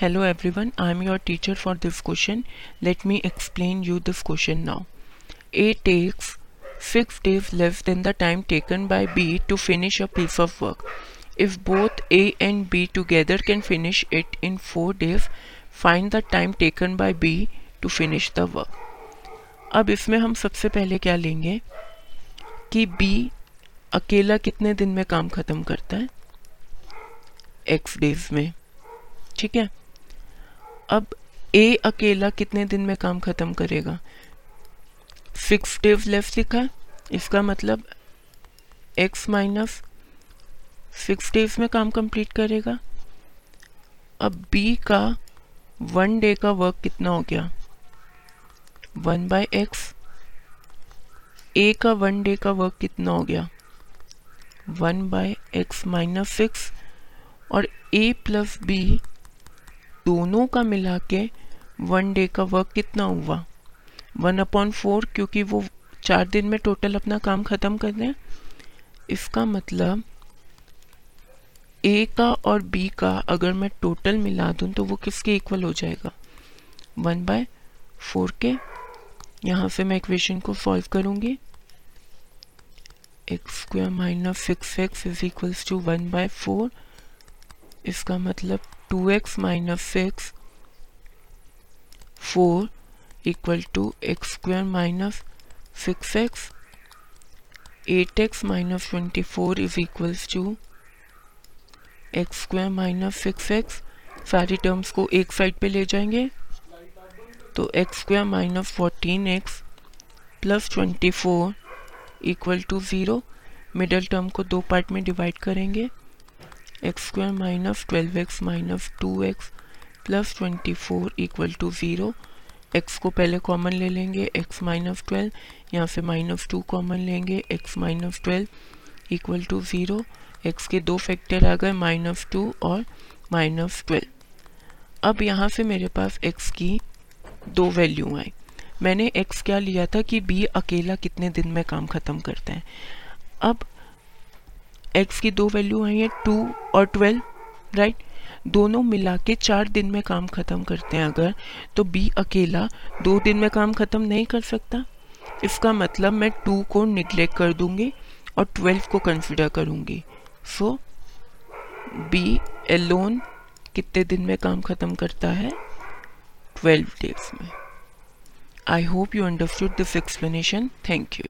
Hello everyone I am your teacher for this question let me explain you this question now A takes six days less than the time taken by B to finish a piece of work if both A and B together can finish it in four days find the time taken by B to finish the work अब इसमें हम सबसे पहले क्या लेंगे? कि B अकेला कितने दिन में काम ख़त्म करता है? एक्स डेज़ में। ठीक है? अब ए अकेला कितने दिन में काम ख़त्म करेगा? सिक्स डेज़ लेफ़्ट लिखा। इसका मतलब एक्स माइनस सिक्स डेज़ में काम कंप्लीट करेगा। अब बी का वन डे का वर्क कितना हो गया? वन बाय एक्स ए का वन डे का वर्क कितना हो गया? One by x minus six और ए प्लस बी दोनों का मिला के वन डे का वर्क कितना हुआ? वन अपॉन फोर क्योंकि वो चार दिन में टोटल अपना काम ख़त्म कर दें इसका मतलब ए का और बी का अगर मैं टोटल मिला दूँ तो वो किसके इक्वल हो जाएगा? वन बाय फोर के। यहाँ से मैं इक्वेशन को सॉल्व करूँगी। X square minus six x is equals to one by four इसका मतलब two x minus six four equal to x square minus six x eight x minus twenty four is equals to x square minus six x सारी terms को एक side पे ले जाएँगे। तो x square minus fourteen x plus twenty four equal to zero middle term को दो part में डिवाइड करेंगे। X square minus twelve x minus two x plus twenty four equal to zero x को पहले कॉमन ले लेंगे x minus twelve यहाँ से माइनस टू कॉमन लेंगे x minus twelve equal to zero x के दो फैक्टर आ गए माइनस टू और माइनस ट्वेल्व अब यहाँ से मेरे पास एक्स की दो वैल्यू आई मैंने एक्स क्या लिया था कि बी अकेला कितने दिन में काम ख़त्म करता है। अब एक्स की दो वैल्यू है टू और ट्वेल्व राइट दोनों मिला के चार दिन में काम ख़त्म करते हैं अगर तो बी अकेला दो दिन में काम ख़त्म नहीं कर सकता। इसका मतलब मैं टू को निगलेक्ट कर दूँगी और ट्वेल्व को कंसिडर करूँगी। सो बी एलोन कितने दिन में काम ख़त्म करता है? ट्वेल्व डेज़ में। I hope you understood this explanation thank you